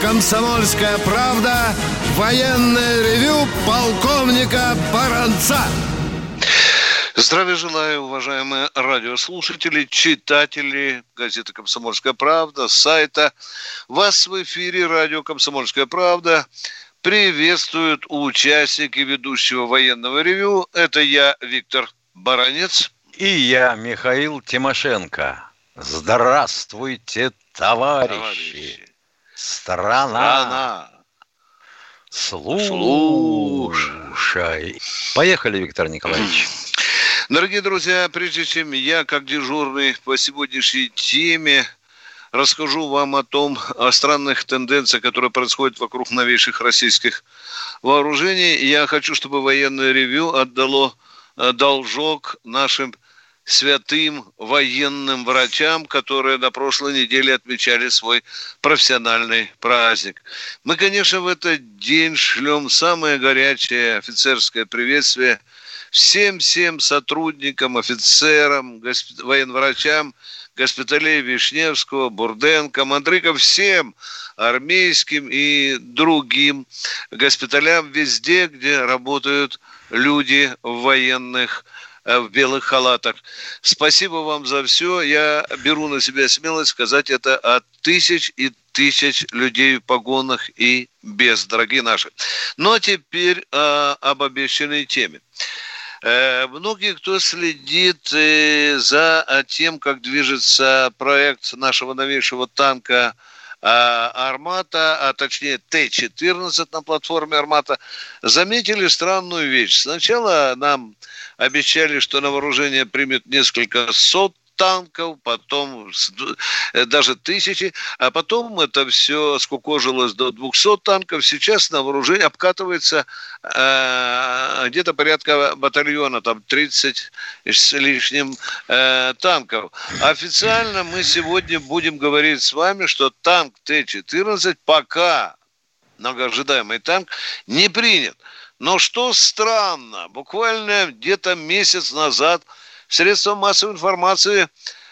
«Комсомольская правда» военное ревю полковника Баранца. Здравия желаю, уважаемые радиослушатели, читатели газеты «Комсомольская правда», сайта. Вас в эфире радио «Комсомольская правда». Приветствуют участники ведущего военного ревю. Это я, Виктор Баранец. И я, Михаил Тимошенко. Здравствуйте, товарищи. товарищи. Страна. Страна. Слушай. Поехали, Виктор Николаевич. Дорогие друзья, прежде чем я, как дежурный по сегодняшней теме, расскажу вам о том, о странных тенденциях, которые происходят вокруг новейших российских вооружений, я хочу, чтобы военное ревю отдало э, должок нашим святым военным врачам, которые на прошлой неделе отмечали свой профессиональный праздник. Мы, конечно, в этот день шлем самое горячее офицерское приветствие – всем-всем сотрудникам, офицерам, госп... военврачам госпиталей Вишневского, Бурденко, Мандрыка, всем армейским и другим госпиталям везде, где работают люди в военных в белых халатах. Спасибо вам за все. Я беру на себя смелость сказать это от тысяч и тысяч людей в погонах и без, дорогие наши. Ну а теперь э, об обещанной теме. Э, многие, кто следит э, за тем, как движется проект нашего новейшего танка «Армата», а точнее Т-14 на платформе «Армата», заметили странную вещь. Сначала нам обещали, что на вооружение примет несколько сот танков, потом э, даже тысячи, а потом это все скукожилось до 200 танков. Сейчас на вооружение обкатывается э, где-то порядка батальона, там 30 с лишним э, танков. Официально мы сегодня будем говорить с вами, что танк Т-14 пока многоожидаемый танк не принят. Но что странно, буквально где-то месяц назад – средствам массовой информации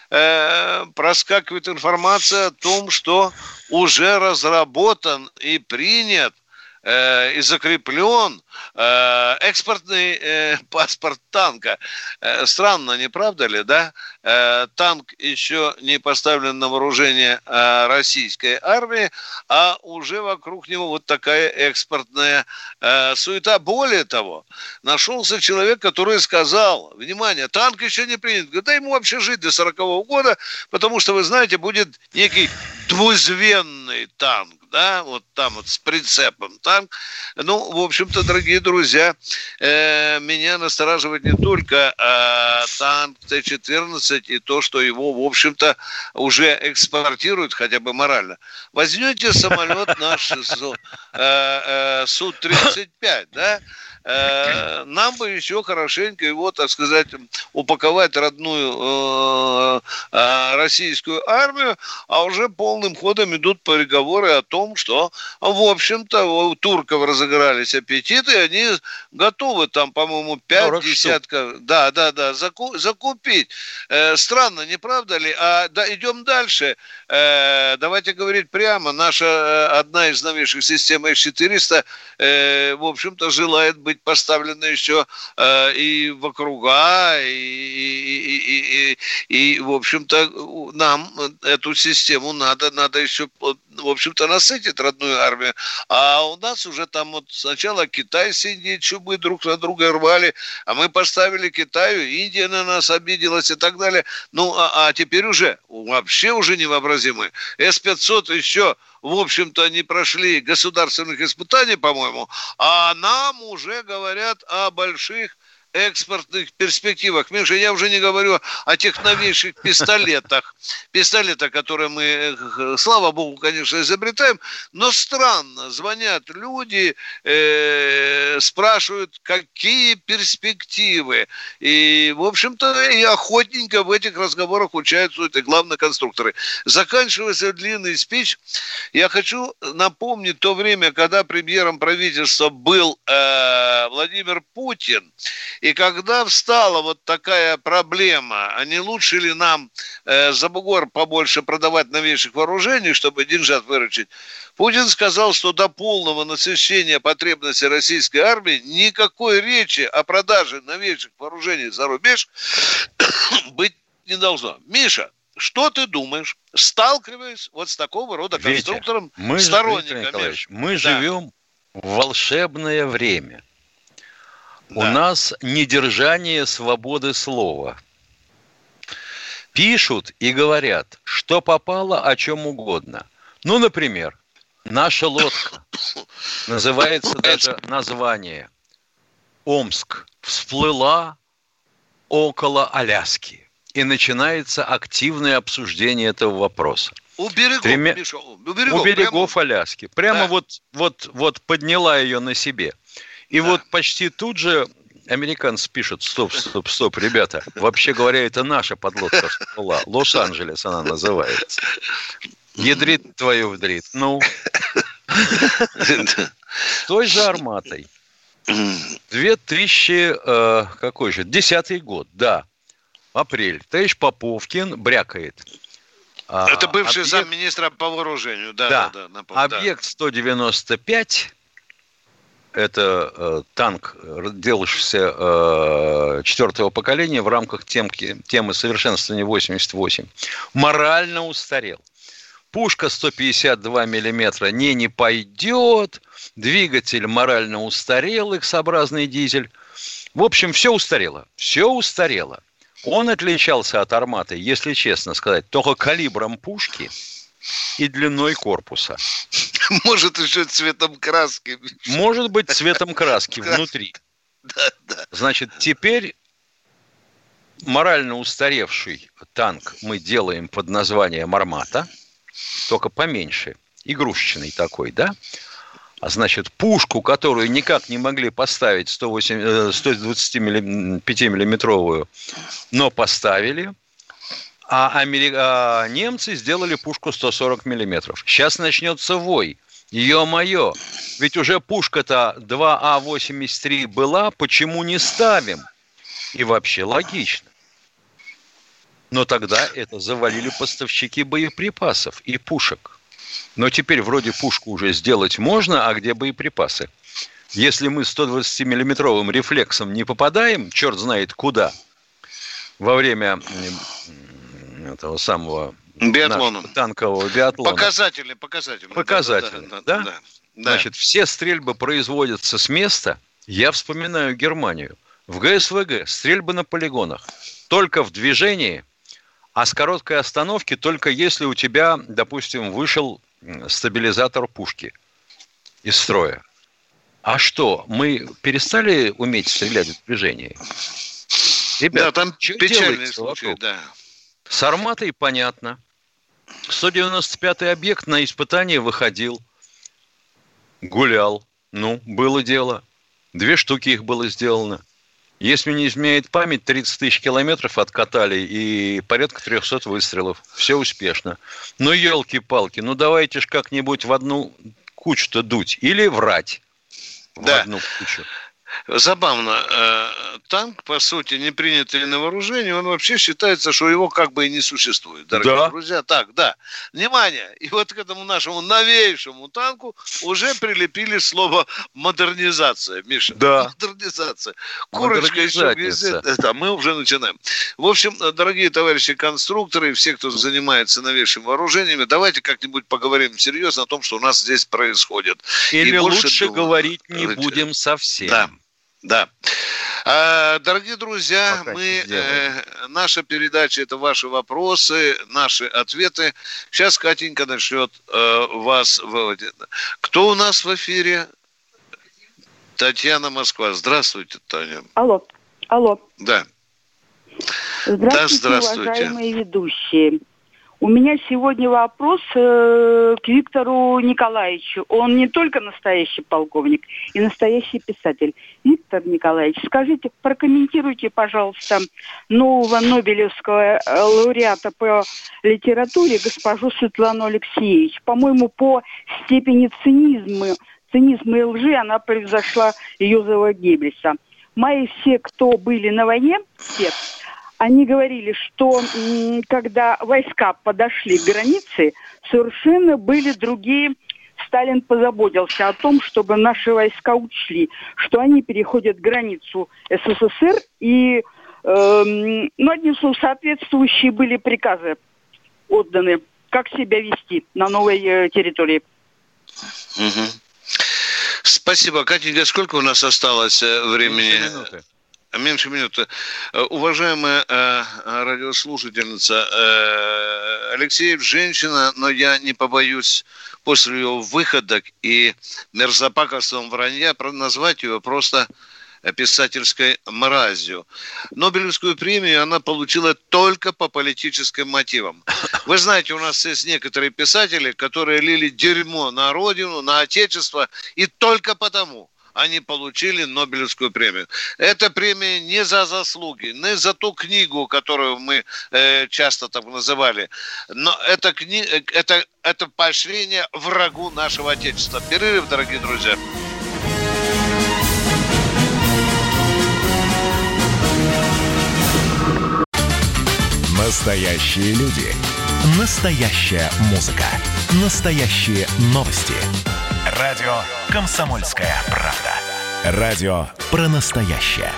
э, проскакивает информация о том, что уже разработан и принят э, и закреплен э, экспортный э, паспорт танка. Э, странно, не правда ли, да? Э, танк еще не поставлен на вооружение э, российской армии, а уже вокруг него вот такая экспортная э, суета. Более того, нашелся человек, который сказал, внимание, танк еще не принят. Говорит, да ему вообще жить до 40 -го года, потому что, вы знаете, будет некий двузвенный танк да, вот там вот с прицепом танк. Ну, в общем-то, дорогие друзья, э, меня настораживает не только э, танк Т-14 и то, что его, в общем-то, уже экспортируют хотя бы морально. Возьмете самолет наш э, э, Су-35, да, нам бы еще хорошенько его, так сказать, упаковать родную э, э, российскую армию, а уже полным ходом идут переговоры о том, что, в общем-то, у турков разыгрались аппетиты, они готовы там, по-моему, пять десятков, да, да, да, заку, закупить. Странно, не правда ли? А да, идем дальше. Давайте говорить прямо. Наша одна из новейших систем С-400, в общем-то, желает быть быть поставлена еще э, и в округа, и, и, и, и, и в общем-то, нам эту систему надо, надо еще, в общем-то, насытить родную армию. А у нас уже там вот сначала Китай с Индией чубы друг на друга рвали, а мы поставили Китаю, Индия на нас обиделась и так далее. Ну, а, а теперь уже вообще уже невообразимы. С-500 еще в общем-то, не прошли государственных испытаний, по-моему, а нам уже говорят о больших экспортных перспективах. Миша, я уже не говорю о тех новейших пистолетах. Пистолеты, которые мы, э, слава богу, конечно, изобретаем. Но странно, звонят люди, э, спрашивают, какие перспективы. И, в общем-то, и охотненько в этих разговорах участвуют и главные конструкторы. Заканчивается длинный спич. Я хочу напомнить то время, когда премьером правительства был э, Владимир Путин. И когда встала вот такая проблема, а не лучше ли нам э, за бугор побольше продавать новейших вооружений, чтобы деньжат выручить, Путин сказал, что до полного насыщения потребностей российской армии никакой речи о продаже новейших вооружений за рубеж быть не должно. Миша, что ты думаешь, сталкиваясь вот с такого рода конструктором, Витя, мы, сторонниками? Мы да. живем в волшебное время – да. У нас недержание свободы слова. Пишут и говорят, что попало о чем угодно. Ну, например, наша лодка называется даже название Омск всплыла около Аляски. И начинается активное обсуждение этого вопроса. У берегов, Тремя... Миша, у берегов, у берегов прямо... Аляски. Прямо да. вот, вот, вот подняла ее на себе. И да. вот почти тут же американцы пишут, стоп, стоп, стоп, ребята, вообще говоря, это наша подлодка всплыла. Лос-Анджелес она называется. Ядрит твою вдрит. Ну, с той же арматой. 2000, э, какой же, десятый год, да, апрель. Товарищ Поповкин брякает. А, это бывший объект... замминистра по вооружению, да. Да, да, да, да объект 195 это э, танк, делавшийся э, четвертого поколения в рамках темки, темы совершенствования 88, морально устарел. Пушка 152 миллиметра не не пойдет, двигатель морально устарел, X-образный дизель. В общем, все устарело. Все устарело. Он отличался от арматы, если честно сказать, только калибром пушки и длиной корпуса. Может, еще цветом краски. Может быть, цветом краски внутри. Да, да. Значит, теперь морально устаревший танк мы делаем под названием «Армата», только поменьше, игрушечный такой, да? А значит, пушку, которую никак не могли поставить 108, 125-миллиметровую, но поставили, а, Амери... а немцы сделали пушку 140 миллиметров. Сейчас начнется вой. Ё-моё, ведь уже пушка-то 2А83 была, почему не ставим? И вообще логично. Но тогда это завалили поставщики боеприпасов и пушек. Но теперь вроде пушку уже сделать можно, а где боеприпасы? Если мы 120-миллиметровым рефлексом не попадаем, черт знает куда, во время этого самого Биатлоном. Танкового биатлона. Показатели, показатели. Показатели, да? да, да? да. Значит, все стрельбы производятся с места. Я вспоминаю Германию. В ГСВГ стрельбы на полигонах. Только в движении, а с короткой остановки только если у тебя, допустим, вышел стабилизатор пушки из строя. А что, мы перестали уметь стрелять в движении? Ребята, да, там печальный случай, вокруг? да. С арматой понятно. 195-й объект на испытание выходил, гулял. Ну, было дело. Две штуки их было сделано. Если не изменяет память, 30 тысяч километров откатали и порядка 300 выстрелов. Все успешно. Ну, елки-палки, ну давайте ж как-нибудь в одну кучу-то дуть. Или врать в да. одну кучу. Забавно, э, танк, по сути, не принятый на вооружение, он вообще считается, что его как бы и не существует, дорогие да. друзья. Так, да. Внимание! И вот к этому нашему новейшему танку уже прилепили слово модернизация, Миша. Да. Модернизация. Курочка еще везет. Да, мы уже начинаем. В общем, дорогие товарищи конструкторы, все, кто занимается новейшими вооружениями, давайте как-нибудь поговорим серьезно о том, что у нас здесь происходит. Или лучше думаю, говорить не будем совсем. Да. Да. А, дорогие друзья, Пока мы, э, наша передача – это ваши вопросы, наши ответы. Сейчас Катенька начнет э, вас выводить. Кто у нас в эфире? Татьяна Москва. Здравствуйте, Таня. Алло. Алло. Да. Здравствуйте, Да, здравствуйте. уважаемые ведущие. У меня сегодня вопрос э, к Виктору Николаевичу. Он не только настоящий полковник и настоящий писатель. Виктор Николаевич, скажите, прокомментируйте, пожалуйста, нового Нобелевского э, лауреата по литературе госпожу Светлану Алексеевич. По-моему, по степени цинизма, цинизма и лжи она превзошла Юзефа Геббельса. Мои все, кто были на войне, все, они говорили, что когда войска подошли к границе, совершенно были другие. Сталин позаботился о том, чтобы наши войска учли, что они переходят границу СССР и, эм, ну, одним словом, соответствующие были приказы отданы, как себя вести на новой э, территории. Мгм. Спасибо, Катенька. Сколько у нас осталось э, времени? Минуты. Меньше минуты. Э, Уважаемая э, радиослушательница, э, Алексеев женщина, но я не побоюсь после ее выходок и мерзопакостного вранья назвать ее просто писательской мразью. Нобелевскую премию она получила только по политическим мотивам. Вы знаете, у нас есть некоторые писатели, которые лили дерьмо на родину, на отечество, и только потому они получили Нобелевскую премию. Эта премия не за заслуги, не за ту книгу, которую мы э, часто так называли, но это, кни... э, это, это поощрение врагу нашего Отечества. Перерыв, дорогие друзья. Настоящие люди. Настоящая музыка. Настоящие новости. Радио «Комсомольская правда». Радио про настоящее.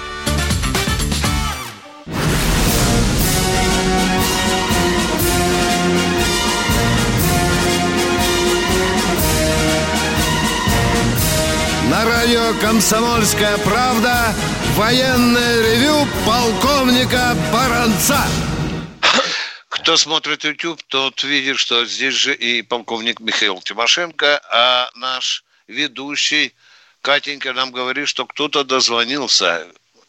На радио «Комсомольская правда» военное ревю полковника Баранца. Кто смотрит YouTube, тот видит, что здесь же и полковник Михаил Тимошенко, а наш ведущий Катенька нам говорит, что кто-то дозвонился.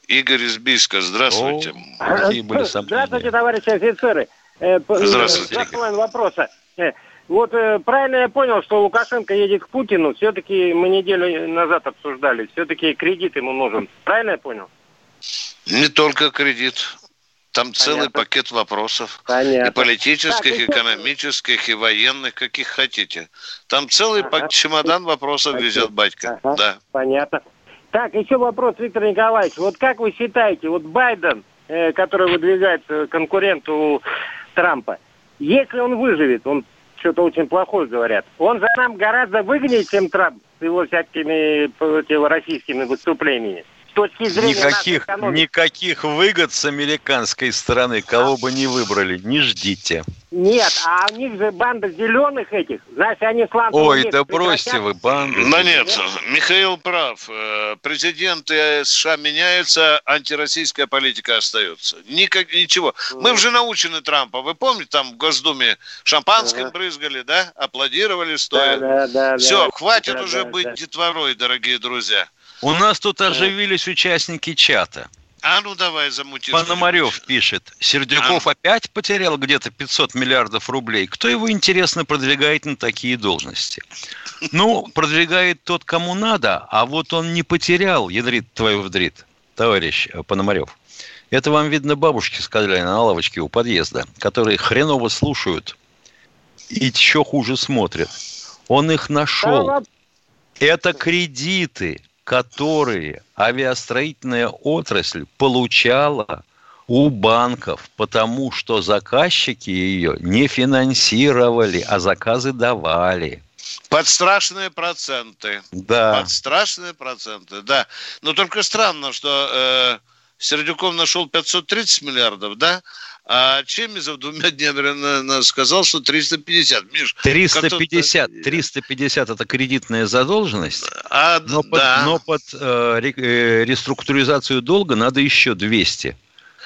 Игорь из Бийска, здравствуйте. О, какие были сомнения. Здравствуйте, товарищи офицеры. Э, Здравствуйте, Два с половиной вопроса. Э, Вот э, правильно я понял, что Лукашенко едет к Путину. Все-таки мы неделю назад обсуждали. Все-таки кредит ему нужен. Правильно я понял? Не только кредит. Там целый Понятно. пакет вопросов. И Понятно. политических, Так, и экономических, и военных, каких хотите. Там целый Ага. чемодан вопросов Спасибо. везет батька. Ага. Да. Понятно. Так, еще вопрос, Виктор Николаевич. Вот как вы считаете, вот Байден, э, который выдвигается конкуренту Трампа, если он выживет, он что-то очень плохое говорят, он за нам гораздо выгоднее, чем Трамп с его всякими противоросийскими выступлениями. Точки зрения Никаких, никаких выгод с американской стороны, кого бы ни выбрали, не ждите. Нет, а у них же банда зеленых этих. Значит, они сланцы Ой, да бросьте вы, банды. Да нет, Михаил прав. Э, Президенты США меняются, антироссийская политика остается. Никак, ничего. Мы уже научены Трампа. Вы помните, там в Госдуме шампанским Ага. брызгали, да? Аплодировали Да, стоя. да, да, Все, да. хватит Да, уже да, быть да. детворой, дорогие друзья. У нас тут оживились участники чата. А ну давай замути. Пономарев пишет, Сердюков опять потерял где-то 500 миллиардов рублей. Кто его, интересно, продвигает на такие должности? Ну, продвигает тот, кому надо, а вот он не потерял, ядрит твою вдрит, товарищ э, Пономарев. Это вам, видно, бабушки сказали на лавочке у подъезда, которые хреново слушают и еще хуже смотрят. Он их нашел. Это кредиты, которые авиастроительная отрасль получала у банков, потому что заказчики ее не финансировали, а заказы давали. Под страшные проценты. Да. Под страшные проценты, да. Но только странно, что э, Сердюков нашел 530 миллиардов, да? А Чемизов двумя днями сказал, что 350. Миш, 350, как-то- 350 это кредитная задолженность, а, но под, да. но под, э, э, реструктуризацию долга надо еще 200,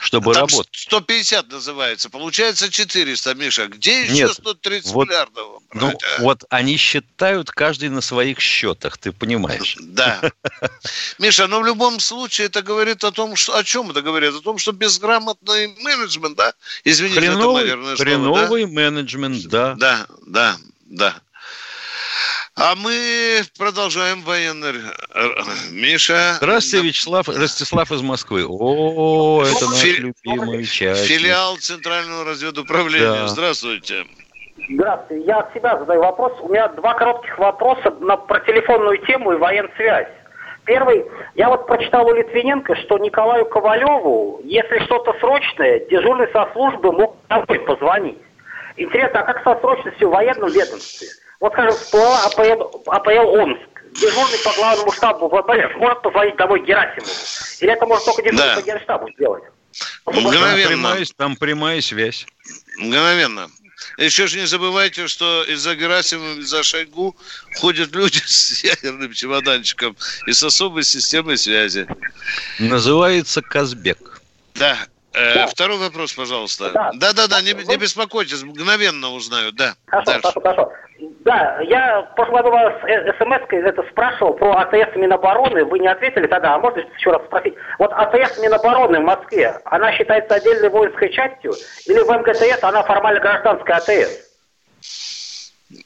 чтобы Там работать. 150 называется. Получается 400, Миша. Где еще Нет, 130 вот миллиардов? Ну, вот они считают каждый на своих счетах, ты понимаешь. Да. Миша, но в любом случае это говорит о том, что, о чем это говорит? О том, что безграмотный менеджмент, да? Извините, хреновый, это матерное хреновый слово, да? менеджмент, да. Да, да, да. А мы продолжаем военный... Миша... Здравствуйте, Вячеслав, Ростислав из Москвы. О, это наш Фи... любимый часть. Филиал Центрального разведуправления. Да. Здравствуйте. Здравствуйте. Я от себя задаю вопрос. У меня два коротких вопроса на, про телефонную тему и военсвязь. Первый. Я вот прочитал у Литвиненко, что Николаю Ковалеву, если что-то срочное, дежурный со службы мог домой позвонить. Интересно, а как со срочностью в военном ведомстве? Вот, скажем, всплыла АПЛ, АПЛ Омск. Дежурный по главному штабу ВПС может позвонить домой Герасимову? Или это может только дежурный да. по генштабу сделать? Мгновенно. Там прямая, там прямая связь. Мгновенно. Еще же не забывайте, что из-за Герасимова, из-за Шойгу ходят люди с ядерным чемоданчиком и с особой системой связи. Называется Казбек. Да. Э, да. Второй вопрос, пожалуйста. Да, да, да, не, не беспокойтесь, мгновенно узнаю. Да. Хорошо, Дальше. хорошо, хорошо. Да, я в прошлом году вас э, смс это спрашивал про АТС Минобороны. Вы не ответили тогда, а можно еще раз спросить? Вот АТС Минобороны в Москве, она считается отдельной воинской частью? Или в МГТС она формально гражданская АТС?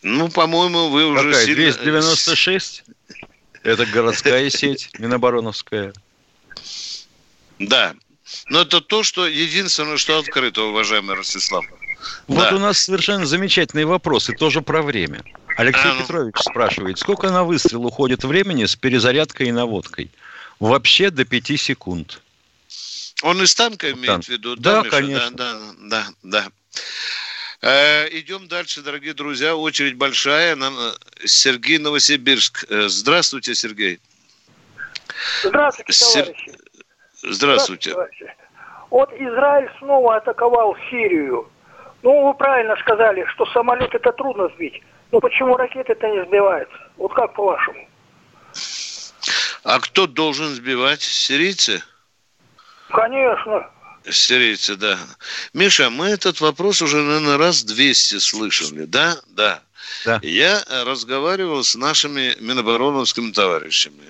Ну, по-моему, вы уже Какая, сильно... 296? Это городская сеть Минобороновская. Да. Но это то, что единственное, что открыто, уважаемый Ростислав. Вот да. у нас совершенно замечательный вопрос, и тоже про время. Алексей а, ну. Петрович спрашивает, сколько на выстрел уходит времени с перезарядкой и наводкой? Вообще до 5 секунд. Он из танка имеет Танк. в виду? Да, да конечно. Да, да, да. да. Э, идем дальше, дорогие друзья. Очередь большая. Нам э, Сергей Новосибирск. Э, здравствуйте, Сергей. Здравствуйте, товарищи. Здравствуйте. Здравствуйте Вот Израиль снова атаковал Сирию. Ну, вы правильно сказали, что самолет это трудно сбить. Но почему ракеты-то не сбиваются? Вот как по-вашему? А кто должен сбивать? Сирийцы? Конечно. Сирийцы, да. Миша, мы этот вопрос уже, наверное, раз 200 слышали, да? Да. Да. Я разговаривал с нашими минобороновскими товарищами.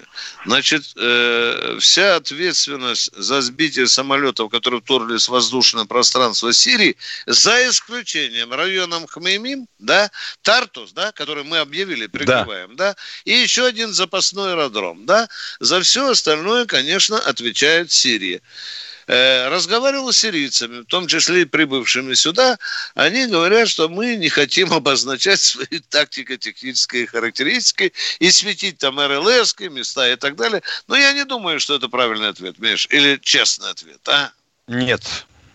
Значит, э, вся ответственность за сбитие самолетов, которые вторглись в воздушное пространство Сирии, за исключением районом Хмеймим, да, Тартус, да, который мы объявили, прикрываем, да. да, и еще один запасной аэродром, да, за все остальное, конечно, отвечает Сирия. Э, разговаривал с сирийцами, в том числе и прибывшими сюда, они говорят, что мы не хотим обозначать свои тактико-технические характеристики и светить там РЛС, места и так далее. Но я не думаю, что это правильный ответ, Миш, или честный ответ, а? Нет.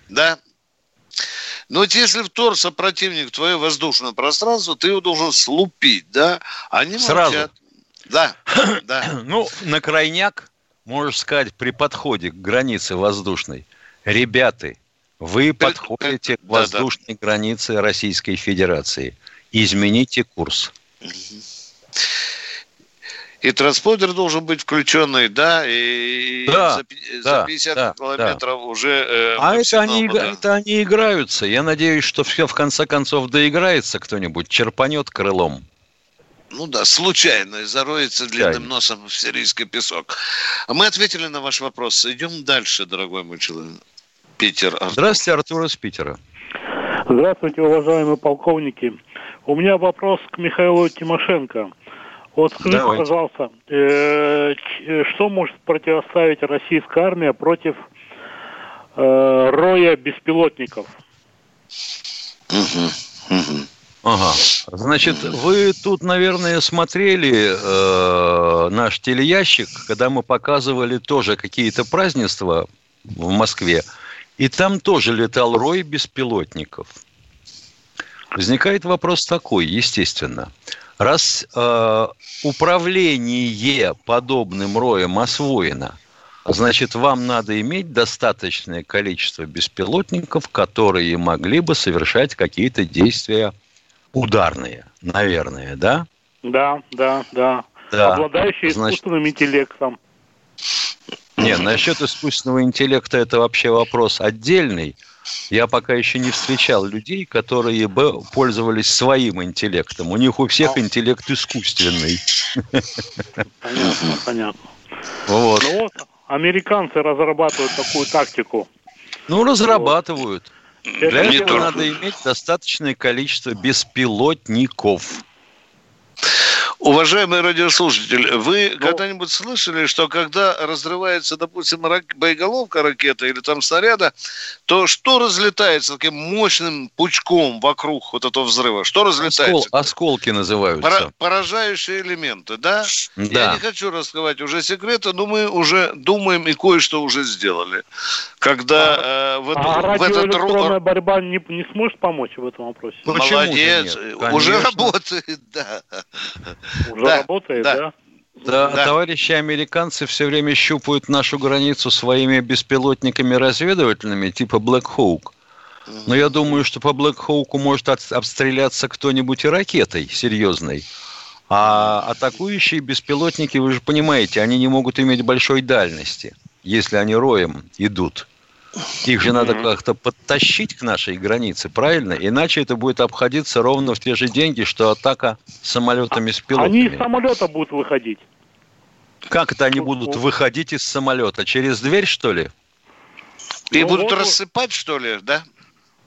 Да? Но вот если вторгся противник твое воздушное пространство, ты его должен слупить, да? Они Сразу. молчат. Да, да. Ну, на крайняк можешь сказать при подходе к границе воздушной, ребята, вы подходите к воздушной да, да. границе Российской Федерации. Измените курс. И транспортер должен быть включенный, да, и да, за, да, за 50 да, километров да. уже... Э, а это они, да. это они играются. Я надеюсь, что все в конце концов доиграется кто-нибудь, черпанет крылом ну да, случайно зароется длинным носом в сирийский песок. А мы ответили на ваш вопрос. Идем дальше, дорогой мой человек. Питер. Артур. Здравствуйте, Артур из Питера. Здравствуйте, уважаемые полковники. У меня вопрос к Михаилу Тимошенко. Вот скажите, Давайте. пожалуйста, э, что может противоставить российская армия против э, роя беспилотников? Угу, угу. Ага. Значит, вы тут, наверное, смотрели э, наш телеящик, когда мы показывали тоже какие-то празднества в Москве, и там тоже летал рой беспилотников. Возникает вопрос такой, естественно. Раз э, управление подобным роем освоено, значит, вам надо иметь достаточное количество беспилотников, которые могли бы совершать какие-то действия ударные, наверное, да? Да, да, да. да. Обладающие Значит... искусственным интеллектом. Не, насчет искусственного интеллекта это вообще вопрос отдельный. Я пока еще не встречал людей, которые бы пользовались своим интеллектом. У них у всех а. интеллект искусственный. Понятно, понятно. Вот. Ну вот, американцы разрабатывают такую тактику. Ну, разрабатывают. Для этого надо иметь достаточное количество беспилотников. Уважаемый радиослушатель, вы ну, когда-нибудь слышали, что когда разрывается, допустим, рак... боеголовка ракеты или там снаряда, то что разлетается таким мощным пучком вокруг вот этого взрыва? Что разлетается? Оскол... Осколки называются. Пора... Поражающие элементы, да? да? Я не хочу раскрывать уже секреты, но мы уже думаем и кое-что уже сделали. Когда а, э, в, а в этот... борьба не, не сможет помочь в этом вопросе? Молодец, уже работает, да. Уже да, работает, да? да? Да, да, товарищи американцы все время щупают нашу границу своими беспилотниками разведывательными типа Black Hawk. Но я думаю, что по Black Hawk может обстреляться кто-нибудь и ракетой серьезной. А атакующие беспилотники, вы же понимаете, они не могут иметь большой дальности, если они роем идут. Их же надо как-то подтащить к нашей границе, правильно? Иначе это будет обходиться ровно в те же деньги, что атака самолетами с пилотами. Они из самолета будут выходить. Как это они будут выходить из самолета? Через дверь, что ли? И ну, будут вот, рассыпать, что ли, да?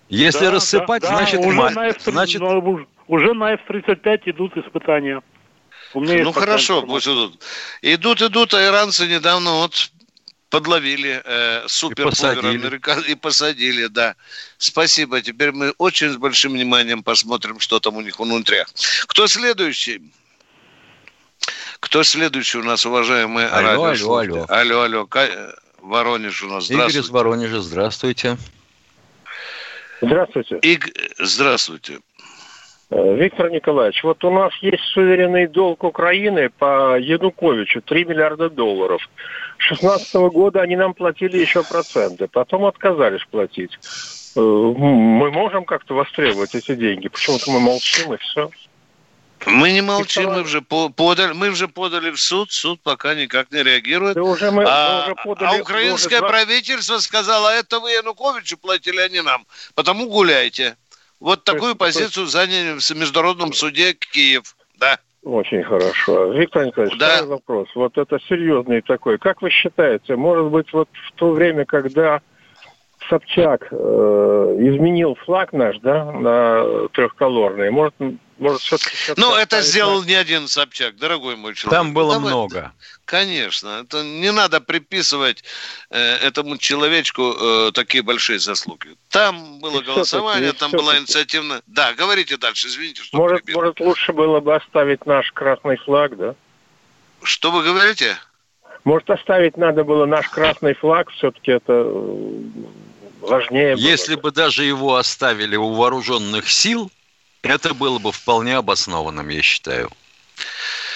Если да, рассыпать, да, значит, да, уже, на F- значит... уже на F-35 идут испытания. У меня ну хорошо, пусть идут. Идут, идут, а иранцы недавно вот подловили э, суперпувер американ и посадили, да. Спасибо. Теперь мы очень с большим вниманием посмотрим, что там у них внутри. Кто следующий? Кто следующий у нас, уважаемые алло, алло, алло. Алло, алло. Э, Воронеж у нас. Игорь из Воронежа, здравствуйте. Здравствуйте. Иг... Здравствуйте. Э, Виктор Николаевич, вот у нас есть суверенный долг Украины по Януковичу 3 миллиарда долларов. С 2016 года они нам платили еще проценты, потом отказались платить. Э, мы можем как-то востребовать эти деньги? Почему-то мы молчим и все. Мы не молчим, мы уже подали, мы уже подали в суд, суд пока никак не реагирует. Да уже мы, а, мы уже подали, а украинское уже... правительство сказало, это вы Януковичу платили, а не нам. Потому гуляйте. Вот то такую есть, позицию есть... заняли в Международном суде Киев. Да. Очень хорошо. Виктор Николаевич, да. вопрос. Вот это серьезный такой. Как вы считаете, может быть, вот в то время, когда Собчак э, изменил флаг наш, да, на трехколорный, может, может, все-таки... Ну, это сделал на... не один Собчак, дорогой мой человек. Там было Давай, много. Конечно. Это не надо приписывать э, этому человечку э, такие большие заслуги. Там было и голосование, там была инициативная... Да, говорите дальше, извините, что может, может, лучше было бы оставить наш красный флаг, да? Что вы говорите? Может, оставить надо было наш красный флаг, все-таки это э, важнее. Если было. бы даже его оставили у вооруженных сил, это было бы вполне обоснованным, я считаю.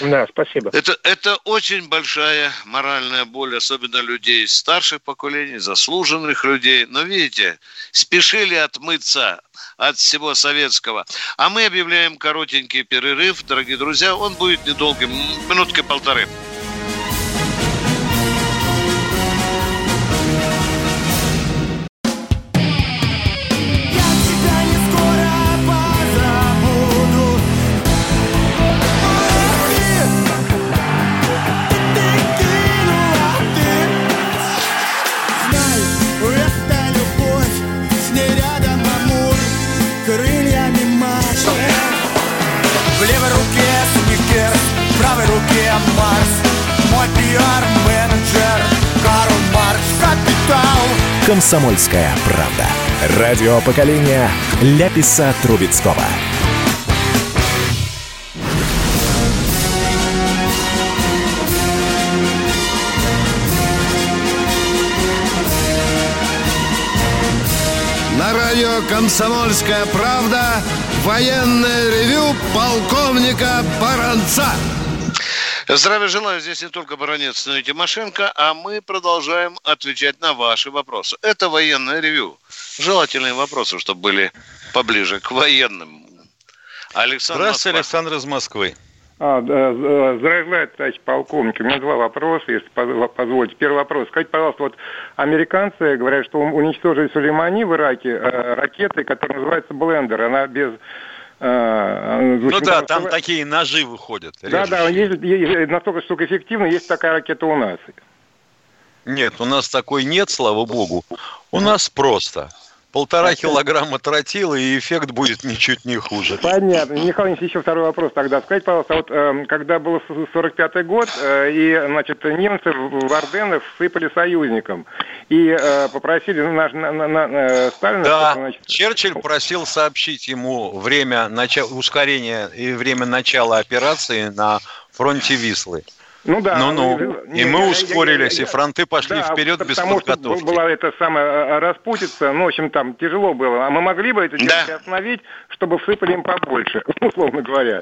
Да, спасибо. Это, это очень большая моральная боль, особенно людей старших поколений, заслуженных людей. Но видите, спешили отмыться от всего советского. А мы объявляем коротенький перерыв, дорогие друзья. Он будет недолгим, минутки полторы. «Комсомольская правда». Радио поколения Ляписа Трубецкого. На радио «Комсомольская правда» военное ревю полковника Баранца. Здравия желаю. Здесь не только Баранец, но и Тимошенко, а мы продолжаем отвечать на ваши вопросы. Это военное ревю. Желательные вопросы, чтобы были поближе к военным. Александр Здравствуйте, Москва. Александр из Москвы. А, да, здравия товарищ полковник. У меня два вопроса, если позволите. Первый вопрос. Скажите, пожалуйста, вот американцы говорят, что уничтожили Сулеймани в Ираке э, ракетой, которая называется «Блендер». Она без э, ну да, там такие ножи выходят. Да, да, есть, есть, настолько штука эффективна, есть такая ракета у нас. Нет, у нас такой нет, слава богу. У нас просто полтора килограмма тротила, и эффект будет ничуть не хуже. Понятно. Михаил Ильич, еще второй вопрос тогда. Скажите, пожалуйста, вот э, когда был 45-й год, э, и, значит, немцы в Орденах сыпали союзникам, и э, попросили наш, на, на, на, э, Сталина... Да, чтобы, значит... Черчилль просил сообщить ему время начала, ускорения и время начала операции на фронте Вислы. Ну да. Ну-ну. И мы ускорились, и фронты пошли да, вперед без подготовки. Что была эта самая э, распутица, ну, в общем, там тяжело было. А мы могли бы это да. остановить, чтобы всыпали им побольше, условно говоря.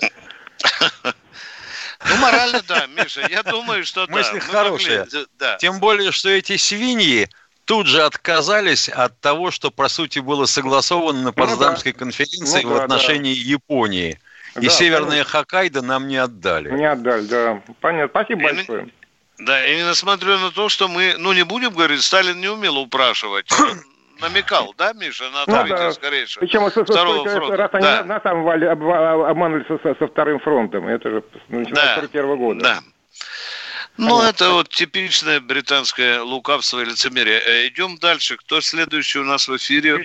Ну, морально, да, Миша, я думаю, что да. Мысли хорошие. Да. Тем более, что эти свиньи тут же отказались от того, что, по сути, было согласовано на Потсдамской ну, да. конференции ну, в отношении да. Японии. И да, Северные Хоккайдо нам не отдали. Не отдали, да. Понятно. Спасибо и большое. Да, и несмотря на то, что мы, ну, не будем говорить, Сталин не умел упрашивать. намекал, да, Миша, на ну, да. скорейшего Причем второго фронта. Раз они да. на самом деле обманулись со, со вторым фронтом, это же начиная да. с первого года. Да. Ну, это вот типичное британское лукавство и лицемерие. Э, идем дальше. Кто следующий у нас в эфире?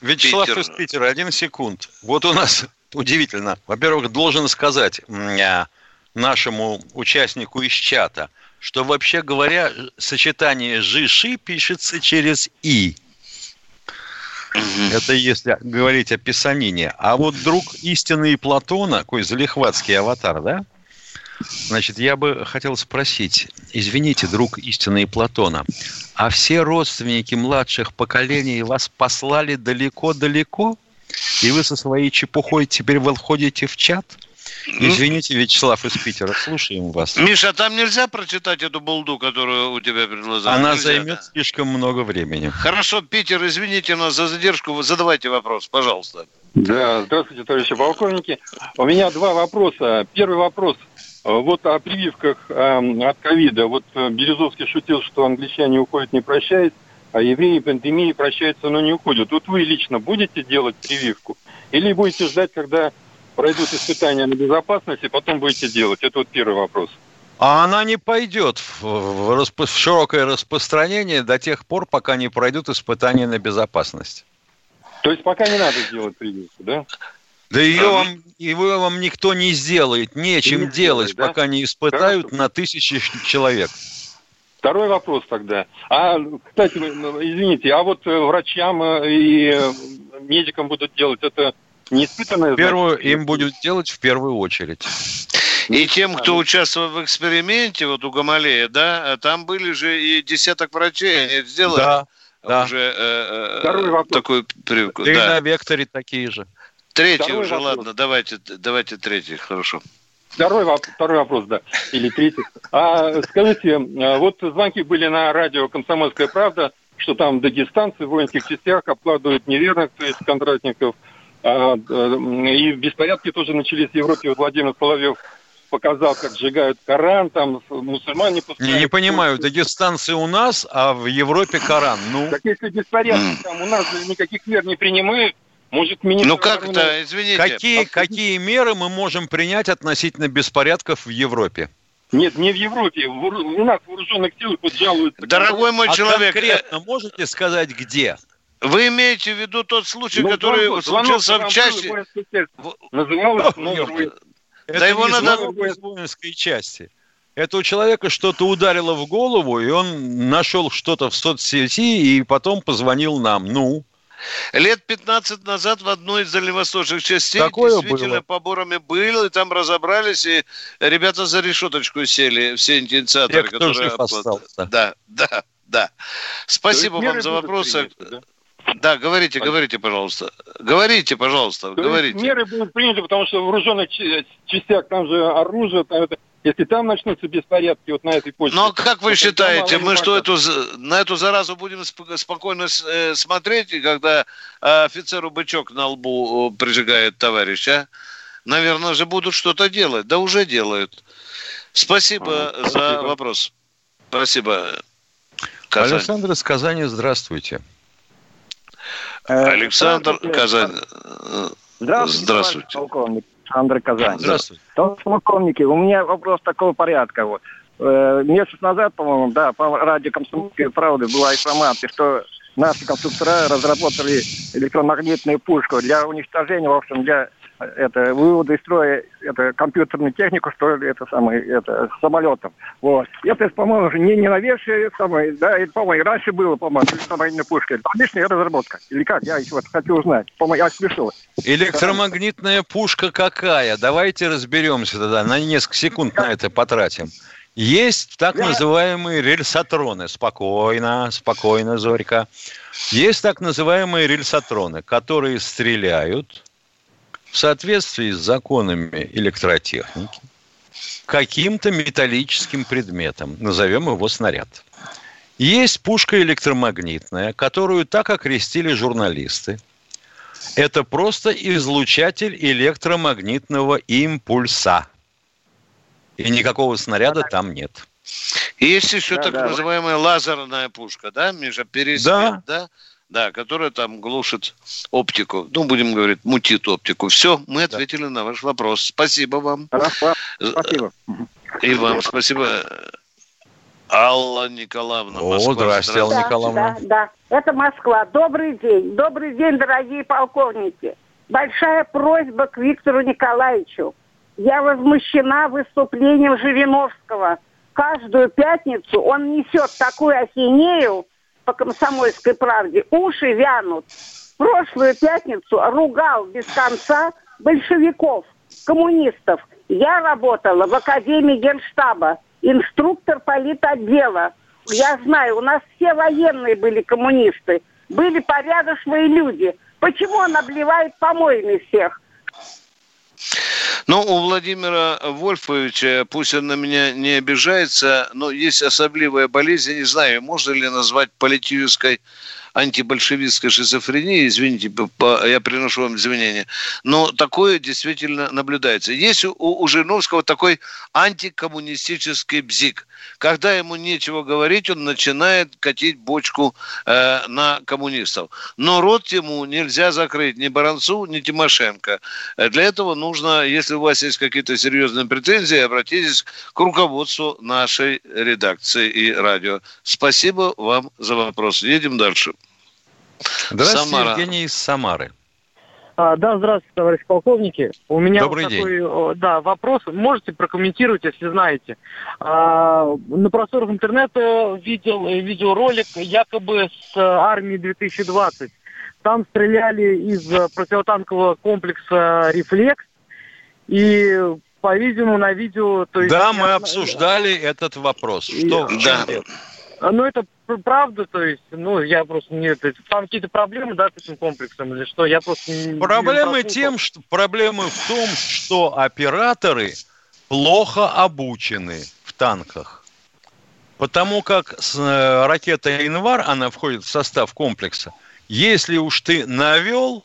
Вячеслав Питер. из Питера, один секунд. Вот у нас удивительно. Во-первых, должен сказать а, нашему участнику из чата, что вообще говоря, сочетание «жиши» пишется через «и». Это если говорить о писанине. А вот друг истинный Платона, такой залихватский аватар, да? Значит, я бы хотел спросить, извините, друг истинный Платона, а все родственники младших поколений вас послали далеко-далеко? И вы со своей чепухой теперь выходите в чат? Ну, Извините, Вячеслав из Питера, слушаем вас. Миша, там нельзя прочитать эту булду, которую у тебя перед глазами? Она нельзя, займет да? слишком много времени. Хорошо, Питер, извините нас за задержку. Задавайте вопрос, пожалуйста. Да, здравствуйте, товарищи полковники. У меня два вопроса. Первый вопрос. Вот о прививках э, от ковида. Вот э, Березовский шутил, что англичане уходят не прощаясь а евреи пандемии прощаются, но не уходят. Вот вы лично будете делать прививку? Или будете ждать, когда пройдут испытания на безопасность, и потом будете делать? Это вот первый вопрос. А она не пойдет в, в, в широкое распространение до тех пор, пока не пройдут испытания на безопасность. То есть пока не надо делать прививку, да? Да ее вам, его вам никто не сделает, нечем не делать, сделает, пока не испытают Хорошо. на тысячи человек. Второй вопрос тогда. А, кстати, ну, извините, а вот э, врачам э, и э, медикам будут делать это не испытанное? Первую значит, им будет делать в первую очередь. И тем, кто участвовал в эксперименте, вот у Гамалея, да, там были же и десяток врачей, они сделали да, да. уже э, Второй вопрос. такой прививку. Да и на векторе такие же. Третий Второй уже, вопрос. ладно, давайте, давайте третий, хорошо. Второй, второй вопрос, да, или третий. А скажите, а, вот звонки были на радио «Комсомольская правда», что там дагестанцы в воинских частях обкладывают неверных, то есть контрактников. А, и беспорядки тоже начались в Европе. Вот Владимир Соловьев показал, как сжигают Коран, там мусульмане пускают. Не, не понимаю, дагестанцы у нас, а в Европе Коран. Ну. Так если беспорядки там у нас никаких мер не принимают, может, министр... Ну как это, извините. Какие, какие меры мы можем принять относительно беспорядков в Европе? Нет, не в Европе. У нас в вооруженных силах вот жалуются. Дорогой мой а человек... конкретно можете сказать, где? Вы имеете в виду тот случай, ну, который звонок, случился в части... Называлось... Это да его надо... в воинской части. Это у человека что-то ударило в голову, и он нашел что-то в соцсети, и потом позвонил нам. Ну, Лет 15 назад в одной из дальневосточных частей Такое действительно было. поборами было, и там разобрались, и ребята за решеточку сели, все инициаторы, Те, которые... Остался. Да, да, да. Спасибо вам за вопросы. да? Да, говорите, говорите, пожалуйста. Говорите, пожалуйста, То говорите. Меры будут приняты, потому что в вооруженных частях там же оружие, там это если там начнутся беспорядки вот на этой почве... Ну, а как вы считаете, мы что, эту, на эту заразу будем спокойно э, смотреть, когда офицеру бычок на лбу прижигает товарищ, а? наверное же, будут что-то делать. Да уже делают. Спасибо а, за вопрос. Спасибо. Казань. Александр из Казани, здравствуйте. Э, Александр Казань. Здравствуйте, здравствуйте. полковник. Александр Казань. Здравствуйте. Товарищ полковники, у меня вопрос такого порядка. Вот. Э, месяц назад, по-моему, да, по радио «Комсомольской правды» была информация, что наши конструктора разработали электромагнитную пушку для уничтожения, в общем, для это вывода из строя это компьютерную технику, что ли, это самое, это самолетом. Вот. Это, по-моему, не, не новейшее самое, да, это, по-моему, раньше было, по-моему, электромагнитная пушка. Отличная разработка. Или как? Я еще вот хочу узнать. По-моему, я смешно. Электромагнитная пушка какая? Давайте разберемся тогда. На несколько секунд на это потратим. Есть так называемые рельсотроны. Спокойно, спокойно, Зорька. Есть так называемые рельсотроны, которые стреляют в соответствии с законами электротехники каким-то металлическим предметом. Назовем его снаряд. Есть пушка электромагнитная, которую так окрестили журналисты. Это просто излучатель электромагнитного импульса – и никакого снаряда там нет. Есть еще да, так да. называемая лазерная пушка, да, Миша, пересвет, да? да? Да, которая там глушит оптику. Ну, будем говорить, мутит оптику. Все, мы ответили да. на ваш вопрос. Спасибо вам. Хорошо. Спасибо. И вам спасибо. Алла Николаевна, Москва. О, здравствуйте, Алла да, Николаевна. Да, да, это Москва. Добрый день. Добрый день, дорогие полковники. Большая просьба к Виктору Николаевичу. Я возмущена выступлением Жириновского. Каждую пятницу он несет такую ахинею по комсомольской правде. Уши вянут. Прошлую пятницу ругал без конца большевиков, коммунистов. Я работала в Академии Генштаба, инструктор политотдела. Я знаю, у нас все военные были коммунисты, были порядочные люди. Почему он обливает помоями всех? Ну, у Владимира Вольфовича, пусть он на меня не обижается, но есть особливая болезнь, я не знаю, можно ли назвать политической антибольшевистской шизофрении, извините, я приношу вам извинения, но такое действительно наблюдается. Есть у, у Жириновского такой антикоммунистический бзик. Когда ему нечего говорить, он начинает катить бочку э, на коммунистов. Но рот ему нельзя закрыть ни Баранцу, ни Тимошенко. Для этого нужно, если у вас есть какие-то серьезные претензии, обратитесь к руководству нашей редакции и радио. Спасибо вам за вопрос. Едем дальше. Здравствуйте, Самара. Евгений из Самары. А, да, здравствуйте, товарищ полковники. У меня Добрый вот такой день. да, вопрос. Можете прокомментировать, если знаете. А, на просторах интернета видел видеоролик якобы с армии 2020. Там стреляли из противотанкового комплекса «Рефлекс». И, по-видимому, на видео... То есть, да, мы обсуждали этот вопрос. Что, и, да. Ну, это правда, то есть, ну, я просто не... Там какие-то проблемы, да, с этим комплексом или что? Я просто не... Проблемы не тем, что... Проблемы в том, что операторы плохо обучены в танках. Потому как с, э, ракета «Инвар», она входит в состав комплекса, если уж ты навел,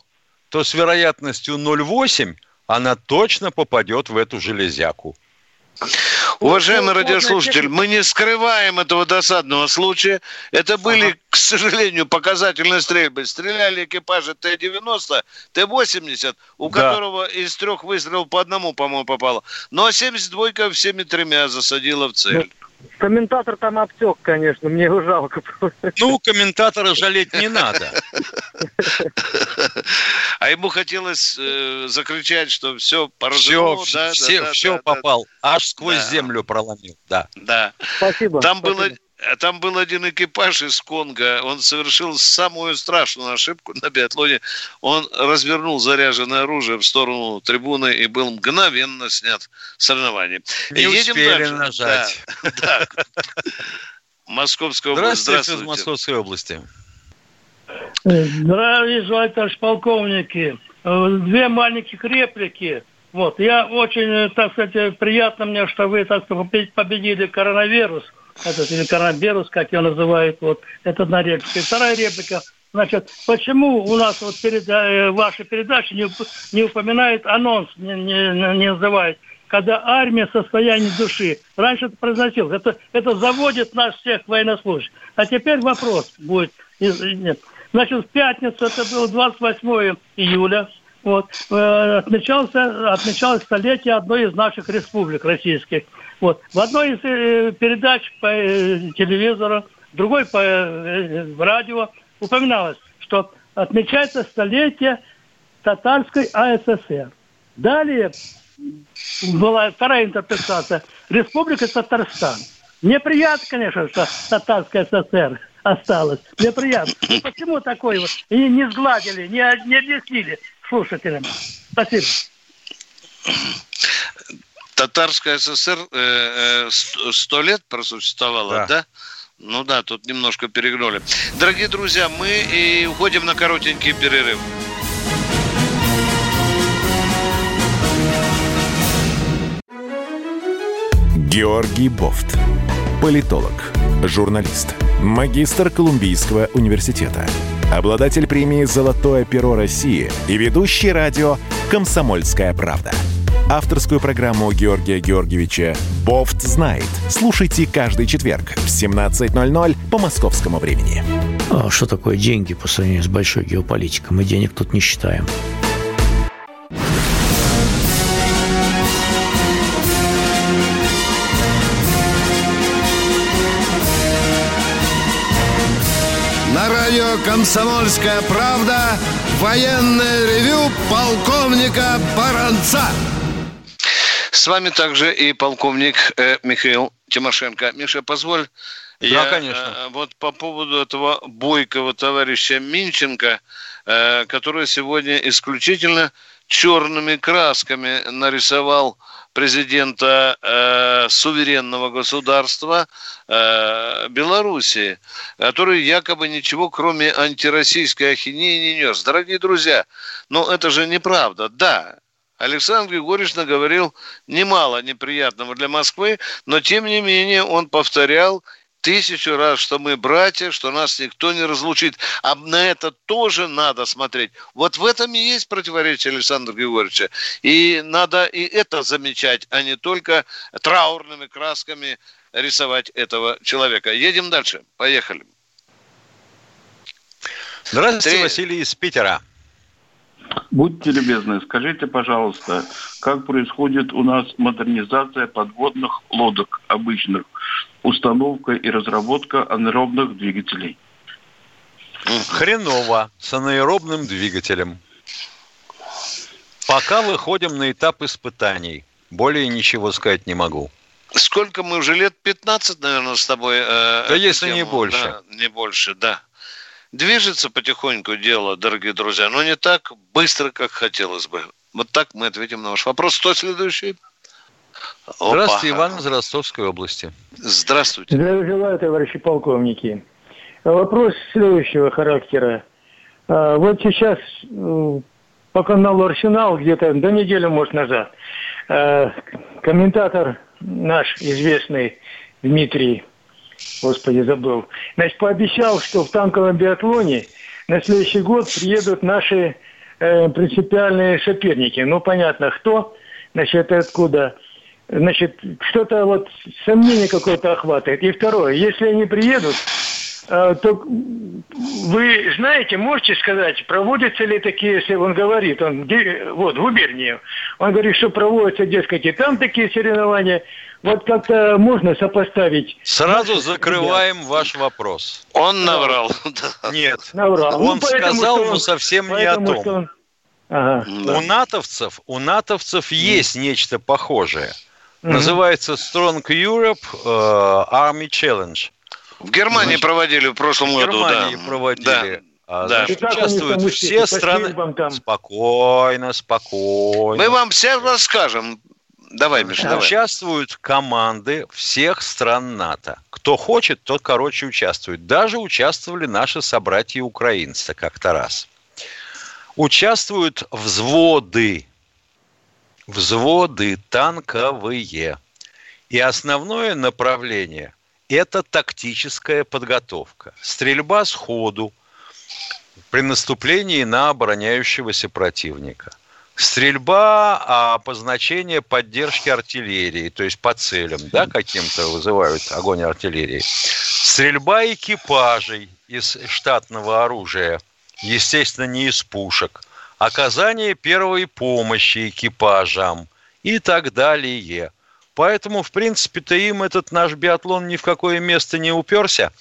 то с вероятностью 0,8 она точно попадет в эту железяку. Уважаемый радиослушатель, мы не скрываем этого досадного случая. Это были, к сожалению, показательные стрельбы. Стреляли экипажи Т-90, Т-80, у да. которого из трех выстрелов по одному, по-моему, попало. Но 72-ка всеми тремя засадила в цель. Комментатор там обтек, конечно, мне его жалко. Ну, комментатора жалеть не надо. А ему хотелось э, закричать, что все поражено. Все, да, все, да, все да, попал, да. аж сквозь да. землю проломил, да. Да. Спасибо. Там спасибо. было там был один экипаж из Конго, он совершил самую страшную ошибку на биатлоне. Он развернул заряженное оружие в сторону трибуны и был мгновенно снят с соревнований. Не Едем успели дальше. нажать. Да, да. Московская область. Здравствуйте, здравствуйте. из Московской области. Здравия желаю, товарищ полковники. Две маленьких реплики. Вот, я очень, так сказать, приятно мне, что вы, так сказать, победили коронавирус – этот или коронавирус, как его называют, вот, это одна реплика. И вторая реплика. Значит, почему у нас вот перед, э, вашей передаче не, не упоминает анонс, не, не, не называет, когда армия в состоянии души. Раньше это произносилось. Это, это заводит нас всех военнослужащих. А теперь вопрос будет. Нет. Значит, в пятницу, это было 28 июля, вот, э, отмечался, отмечалось столетие одной из наших республик российских. Вот. В одной из э, передач по э, телевизору, другой по э, радио упоминалось, что отмечается столетие татарской АССР. Далее была вторая интерпретация. Республика Татарстан. Мне приятно, конечно, что татарская ССР осталась. Мне приятно. Но почему такое вот? И не сгладили, не, не объяснили слушателям. Спасибо. Татарская ССР э, э, сто лет просуществовала, да? да? Ну да, тут немножко перегнули. Дорогие друзья, мы и уходим на коротенький перерыв. Георгий Бофт. Политолог, журналист, магистр Колумбийского университета, обладатель премии «Золотое перо России» и ведущий радио «Комсомольская правда». Авторскую программу Георгия Георгиевича «Бофт знает». Слушайте каждый четверг в 17.00 по московскому времени. А что такое деньги по сравнению с большой геополитикой? Мы денег тут не считаем. На радио «Комсомольская правда» военное ревю полковника Баранца. С вами также и полковник э, Михаил Тимошенко. Миша, позволь, да, я конечно. Э, вот по поводу этого бойкого товарища Минченко, э, который сегодня исключительно черными красками нарисовал президента э, суверенного государства э, Белоруссии, который якобы ничего, кроме антироссийской ахинеи, не нес. Дорогие друзья, но это же неправда. Да, Александр Григорьевич наговорил немало неприятного для Москвы, но тем не менее он повторял тысячу раз, что мы братья, что нас никто не разлучит. А на это тоже надо смотреть. Вот в этом и есть противоречие Александра Григорьевича. И надо и это замечать, а не только траурными красками рисовать этого человека. Едем дальше. Поехали. Здравствуйте, Три... Василий из Питера. Будьте любезны, скажите, пожалуйста, как происходит у нас модернизация подводных лодок обычных, установка и разработка анаэробных двигателей? Хреново, с анаэробным двигателем. Пока выходим на этап испытаний. Более ничего сказать не могу. Сколько мы уже лет? 15, наверное, с тобой. Э, да если тему, не больше. Да, не больше, да. Движется потихоньку дело, дорогие друзья, но не так быстро, как хотелось бы. Вот так мы ответим на ваш вопрос. Кто следующий? Опа. Здравствуйте, Иван из Ростовской области. Здравствуйте. Здравия желаю, товарищи полковники. Вопрос следующего характера. А, вот сейчас э, по каналу «Арсенал» где-то до недели, может, назад э, комментатор наш известный Дмитрий господи, забыл. Значит, пообещал, что в танковом биатлоне на следующий год приедут наши э, принципиальные соперники. Ну, понятно, кто, значит, откуда. Значит, что-то вот сомнение какое-то охватывает. И второе, если они приедут, то вы знаете, можете сказать, проводятся ли такие, если он говорит, он вот в губернии, он говорит, что проводятся, дескать, и там такие соревнования, вот как-то можно сопоставить. Сразу закрываем ребят. ваш вопрос. Он наврал. Нет. Наврал. Он ну, сказал, но совсем не о том. Он... Ага. У натовцев, у натовцев есть нечто похожее. Mm-hmm. Называется Strong Europe uh, Army Challenge. В Германии Значит, проводили в прошлом году. В Германии да. проводили. Да. А, да. Значит, участвуют все страны. Спокойно, спокойно. Мы вам все расскажем. Давай, Миша, давай. Участвуют команды всех стран НАТО. Кто хочет, тот, короче, участвует. Даже участвовали наши собратья-украинцы как-то раз. Участвуют взводы. Взводы танковые. И основное направление – это тактическая подготовка. Стрельба сходу, при наступлении на обороняющегося противника. Стрельба, а обозначение поддержки артиллерии, то есть по целям, да, каким-то вызывают огонь артиллерии. Стрельба экипажей из штатного оружия, естественно, не из пушек. Оказание первой помощи экипажам и так далее. Поэтому, в принципе-то, им этот наш биатлон ни в какое место не уперся,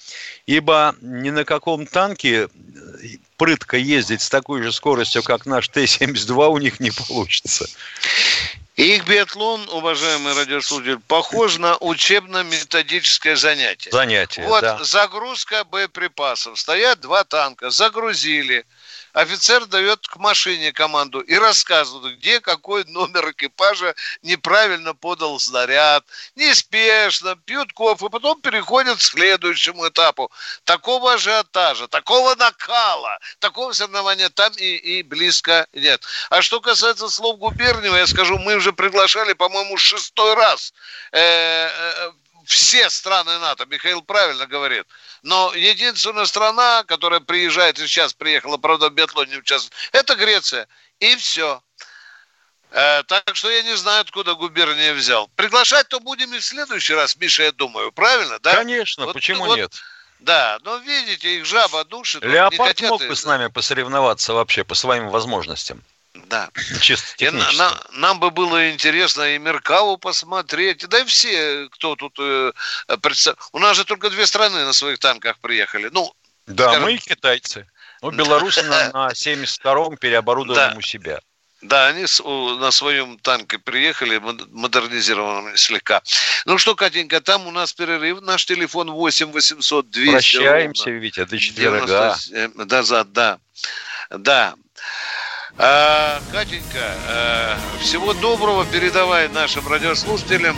ибо ни на каком танке прытко ездить с такой же скоростью, как наш Т-72, у них не получится. Их биатлон, уважаемый радиослушатель, похож на учебно-методическое занятие. Занятие, Вот да. загрузка боеприпасов. Стоят два танка, загрузили – офицер дает к машине команду и рассказывает, где какой номер экипажа неправильно подал снаряд. Неспешно, пьют кофе, потом переходят к следующему этапу. Такого ажиотажа, такого накала, такого соревнования там и, и близко нет. А что касается слов Губерниева, я скажу, мы уже приглашали, по-моему, шестой раз э, э, все страны НАТО. Михаил правильно говорит. Но единственная страна, которая приезжает и сейчас приехала, правда, в биатлоне участвует, это Греция. И все. Э, так что я не знаю, откуда губерния взял. Приглашать-то будем и в следующий раз, Миша, я думаю. Правильно, да? Конечно, вот, почему вот, нет? Да, но видите, их жаба душит. Леопард мог бы с нами посоревноваться вообще по своим возможностям. Да. Чисто на, на, нам бы было интересно и Меркаву посмотреть, да и все, кто тут э, представ... У нас же только две страны на своих танках приехали. Ну, да, скажем... мы и китайцы. Ну, белорусы на, на 72-м переоборудованном да. у себя. Да, они на своем танке приехали, модернизированном слегка. Ну что, Катенька, там у нас перерыв. Наш телефон 8 800 200 Прощаемся, ровно. Витя, до четверга. Да, да, да. Да. А, Катенька, а, всего доброго передавай нашим радиослушателям.